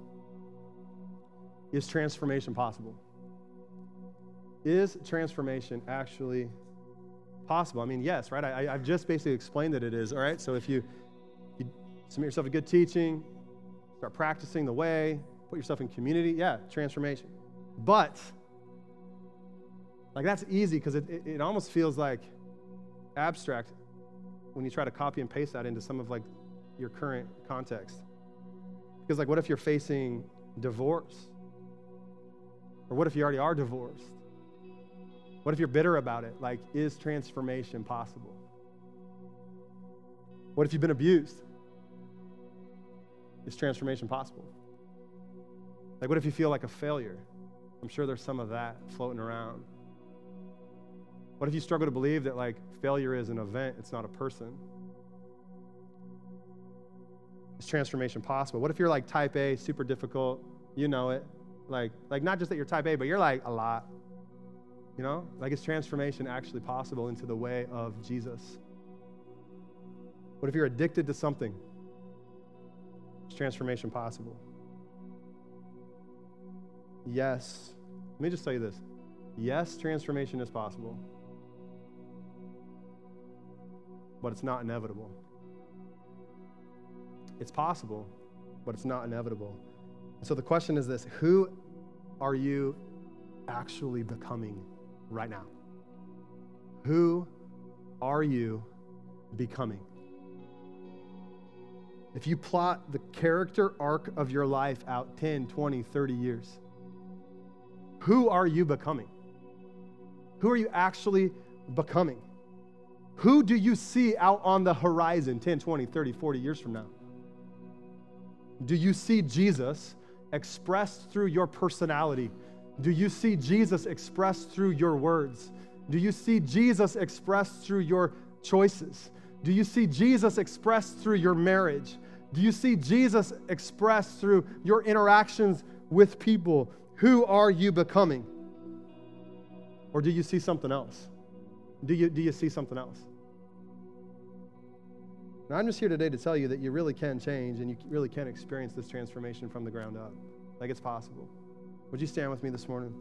Is transformation possible? Is transformation actually possible? I mean, yes, right? I, have just basically explained that it is, all right? So if you, you submit yourself to good teaching, start practicing the way, put yourself in community, yeah, transformation. But, like, that's easy because it, it, it almost feels like abstract when you try to copy and paste that into some of like your current context. Because, like, what if you're facing divorce? Or what if you already are divorced? What if you're bitter about it? Like, is transformation possible? What if you've been abused? Is transformation possible? Like, what if you feel like a failure? I'm sure there's some of that floating around. What if you struggle to believe that, like, failure is an event, it's not a person? Is transformation possible? What if you're like type A, super difficult? You know it. Like, like not just that you're type A, but you're like a lot. You know? Like, is transformation actually possible into the way of Jesus? What if you're addicted to something? Is transformation possible? Yes. Let me just tell you this. Yes, transformation is possible, but it's not inevitable. It's possible, but it's not inevitable. So the question is this Who are you actually becoming right now? Who are you becoming? If you plot the character arc of your life out 10, 20, 30 years, who are you becoming? Who are you actually becoming? Who do you see out on the horizon 10, 20, 30, 40 years from now? Do you see Jesus expressed through your personality? Do you see Jesus expressed through your words? Do you see Jesus expressed through your choices? Do you see Jesus expressed through your marriage? Do you see Jesus expressed through your interactions with people? Who are you becoming? Or do you see something else? Do you, do you see something else? Now, I'm just here today to tell you that you really can change and you really can experience this transformation from the ground up. Like it's possible. Would you stand with me this morning?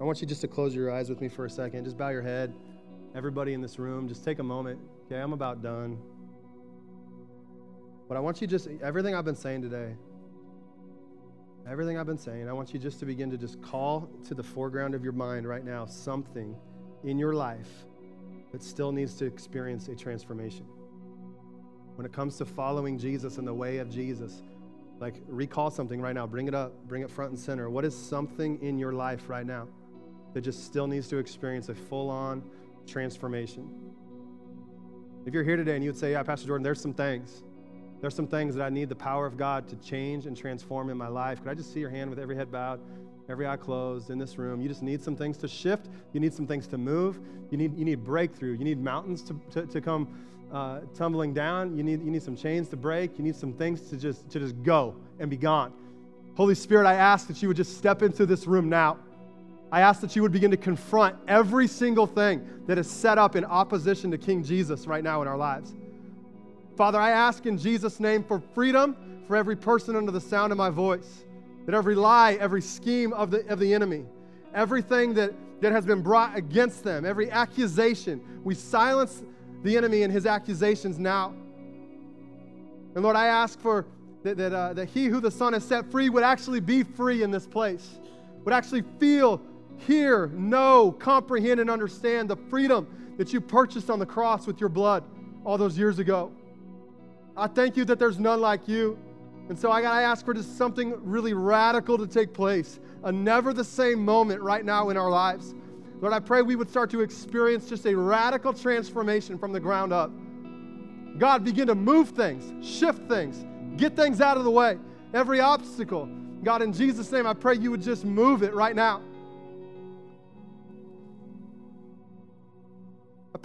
I want you just to close your eyes with me for a second. Just bow your head. Everybody in this room, just take a moment. Okay, I'm about done. But I want you just, everything I've been saying today, everything I've been saying, I want you just to begin to just call to the foreground of your mind right now something in your life that still needs to experience a transformation. When it comes to following Jesus and the way of Jesus, like recall something right now, bring it up, bring it front and center. What is something in your life right now? That just still needs to experience a full on transformation. If you're here today and you would say, Yeah, Pastor Jordan, there's some things. There's some things that I need the power of God to change and transform in my life. Could I just see your hand with every head bowed, every eye closed in this room? You just need some things to shift. You need some things to move. You need, you need breakthrough. You need mountains to, to, to come uh, tumbling down. You need, you need some chains to break. You need some things to just, to just go and be gone. Holy Spirit, I ask that you would just step into this room now. I ask that you would begin to confront every single thing that is set up in opposition to King Jesus right now in our lives. Father, I ask in Jesus' name for freedom for every person under the sound of my voice, that every lie, every scheme of the, of the enemy, everything that, that has been brought against them, every accusation, we silence the enemy and his accusations now. And Lord, I ask for that, that, uh, that he who the Son has set free would actually be free in this place, would actually feel hear, know, comprehend, and understand the freedom that you purchased on the cross with your blood all those years ago. I thank you that there's none like you. And so I got to ask for just something really radical to take place, a never the same moment right now in our lives. Lord, I pray we would start to experience just a radical transformation from the ground up. God, begin to move things, shift things, get things out of the way, every obstacle. God, in Jesus' name, I pray you would just move it right now.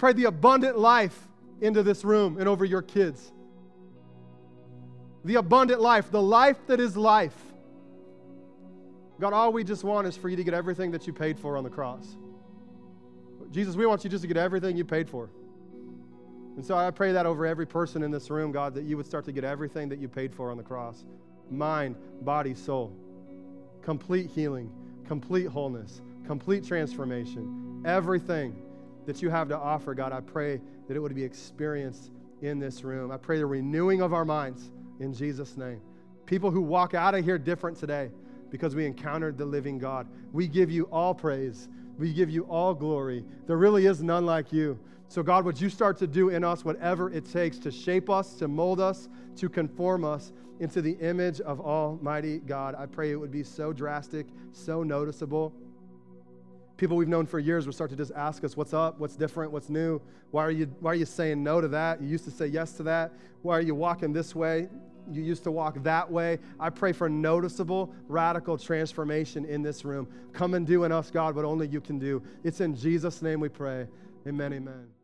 Pray the abundant life into this room and over your kids. The abundant life, the life that is life. God, all we just want is for you to get everything that you paid for on the cross. Jesus, we want you just to get everything you paid for. And so I pray that over every person in this room, God, that you would start to get everything that you paid for on the cross mind, body, soul. Complete healing, complete wholeness, complete transformation. Everything that you have to offer, God, I pray that it would be experienced in this room. I pray the renewing of our minds in Jesus' name. People who walk out of here different today because we encountered the living God. We give you all praise. We give you all glory. There really is none like you. So, God, would you start to do in us whatever it takes to shape us, to mold us, to conform us into the image of Almighty God? I pray it would be so drastic, so noticeable people we've known for years will start to just ask us, What's up? What's different? What's new? Why are you, why are you saying no to that? You used to say yes to that. Why are you walking this way? You used to walk that way. I pray for noticeable, radical transformation in this room. Come and do in us, God, what only you can do. It's in Jesus' name we pray. Amen, amen.